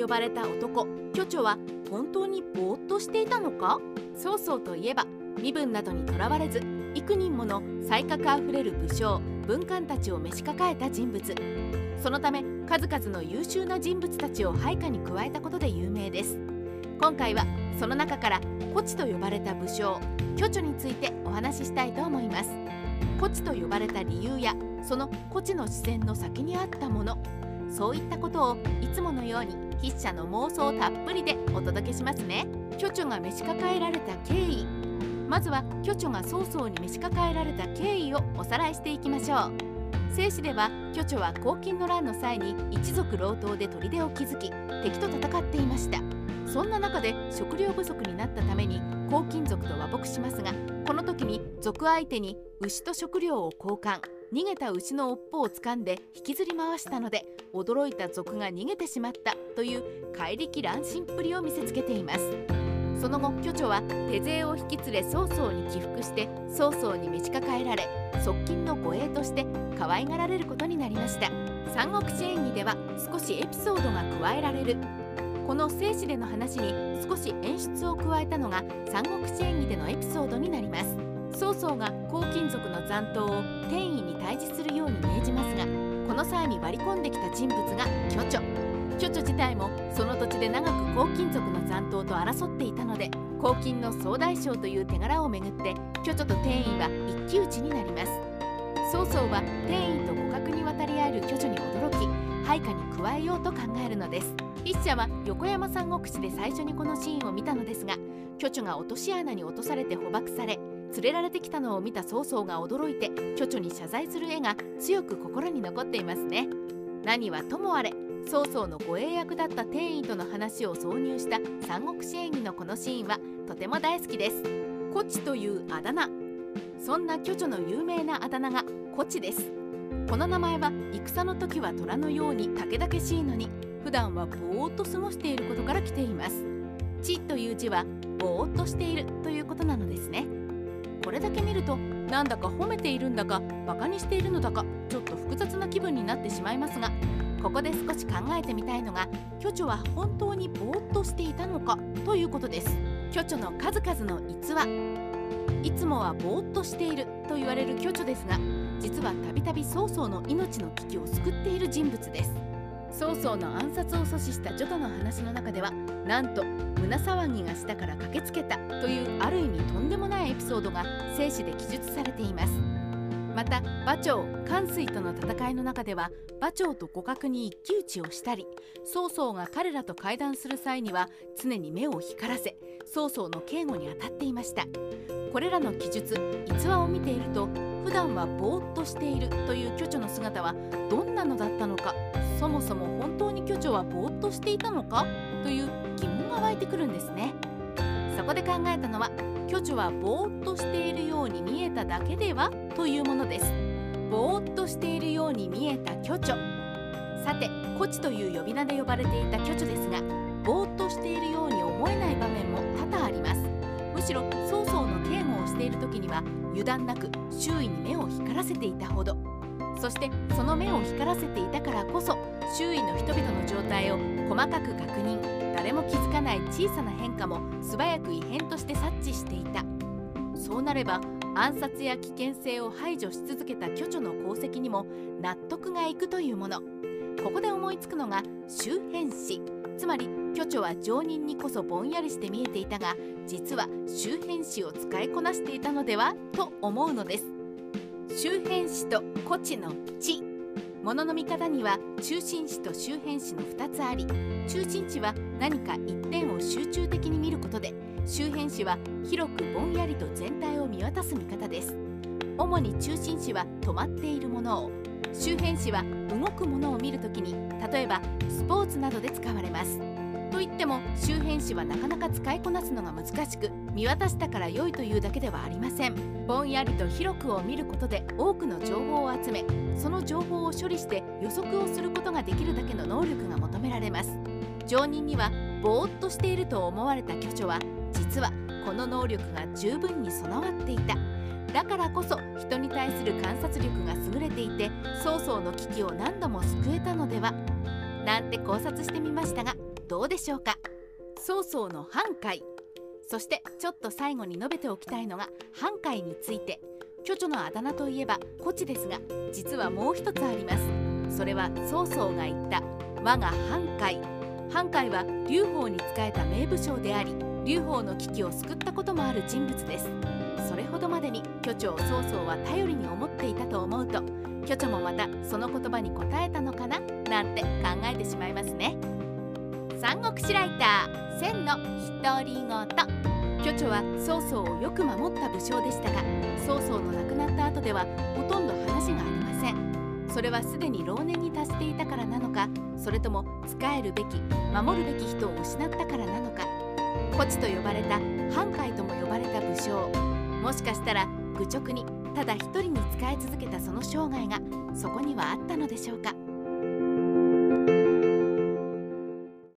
呼ばれた男。巨著は本当にぼーっとしていたのか？曹操といえば身分などにとらわれず幾人もの才覚あふれる武将文官たちを召し抱えた人物。そのため数々の優秀な人物たちを配下に加えたことで有名です。今回はその中からコチと呼ばれた武将巨著についてお話ししたいと思います。コチと呼ばれた理由やそのコチの視線の先にあったもの。そういったことをいつものように筆者の妄想たっぷりでお届けしますね。巨著が召し抱えられた経緯。まずは巨著が曹操に召し抱えられた経緯をおさらいしていきましょう。正史では巨著は黄巾の乱の際に一族老頭で砦を築き敵と戦っていました。そんな中で食料不足になったために黄金族と和睦しますがこの時に族相手に牛と食料を交換。逃げた牛の尾っぽを掴んで引きずり回したので驚いた族が逃げてしまったという怪力乱心っぷりを見せつけています。その後巨著は手勢を引き連れ曹操に起伏して曹操に召し抱えられ側近の護衛として可愛がられることになりました。三国志演義では少しエピソードが加えられる。この生死での話に少し演出を加えたのが三国志演義でのエピソードになります。曹操が黄金族の残党を天意に対峙するように命じますがこの際に割り込んできた人物が巨著。巨著自体もその土地で長く黄金族の残党と争っていたので黄金の総大将という手柄をめぐって巨著と天意は一騎打ちになります。曹操は天意と互角に渡り合える巨著に驚き配下に加えようと考えるのです。筆者は横山三国志で最初にこのシーンを見たのですが巨著が落とし穴に落とされて捕獲され連れられてきたのを見た曹操が驚いて巨著に謝罪する絵が強く心に残っていますね。何はともあれ曹操の護衛役だった天意との話を挿入した三国志演義のこのシーンはとても大好きです。コチというあだ名。そんな巨著の有名なあだ名がコチです。この名前は戦の時は虎のように武々しいのに普段はぼーっと過ごしていることから来ています「地」という字はぼーっとしているということなのですね。これだけ見るとなんだか褒めているんだかバカにしているのだかちょっと複雑な気分になってしまいますがここで少し考えてみたいのが巨著は本当にぼーっとしていたのかということです。巨著の数々の逸話。いつもはぼーっとしていると言われる巨著ですが実はたびたび曹操の命の危機を救っている人物です。曹操の暗殺を阻止したジョタの話の中ではなんと胸騒ぎがしたから駆けつけた。というある意味とんでもないエピソードが生死で記述されています。また馬長関水との戦いの中では馬長と互角に一騎打ちをしたり曹操が彼らと会談する際には常に目を光らせ曹操の警護に当たっていました。これらの記述逸話を見ていると普段はぼーっとしているという巨著の姿はどんなのだったのかそもそも本当に巨著はぼーっとしていたのかという疑問が湧いてくるんですね。そこで考えたのは巨著はぼーっとしているように見えただけではというものです。ぼーっとしているように見えた巨著。さて「コチ」という呼び名で呼ばれていた巨著ですがぼーっとしているように思えない場面も多々あります。むしろ曹操の警護をしている時には油断なく周囲に目を光らせていたほど。そしてその目を光らせていたからこそ周囲の人々の状態を細かく確認誰も気づかない小さな変化も素早く異変として察知していた。そうなれば暗殺や危険性を排除し続けた巨著の功績にも納得がいくというもの。ここで思いつくのが周辺史。つまり巨著は常人にこそぼんやりして見えていたが実は周辺史を使いこなしていたのではと思うのです。周辺史と古地の地物の見方には中心史と周辺史の2つあり中心地は何か一点を集中的に見ることで周辺史は広くぼんやりと全体を見渡す見方です。主に中心史は止まっているものを周辺史は動くものを見るときに例えばスポーツなどで使われます。といっても周辺詞はなかなか使いこなすのが難しく見渡したから良いというだけではありません。ぼんやりと広くを見ることで多くの情報を集めその情報を処理して予測をすることができるだけの能力が求められます。常人にはぼーっとしていると思われた巨著は実はこの能力が十分に備わっていた。だからこそ人に対する観察力が優れていて曹操の危機を何度も救えたのでは。なんて考察してみましたがどうでしょうか？曹操の半海。そしてちょっと最後に述べておきたいのが半海について。巨著のあだ名といえばコチですが実はもう一つあります。それは曹操が言った我が半海。半海は劉邦に仕えた名武将であり劉邦の危機を救ったこともある人物です。ほどまでに巨長曹操は頼りに思っていたと思うと巨長もまたその言葉に応えたのかな？なんて考えてしまいますね。三国志ライター千の独り言巨長は曹操をよく守った武将でしたが曹操の亡くなった後ではほとんど話がありません。それはすでに老年に達していたからなのかそれとも仕えるべき守るべき人を失ったからなのかコチと呼ばれた半海とも呼ばれた武将。もしかしたら愚直にただ一人に仕え続けたその生涯がそこにはあったのでしょうか。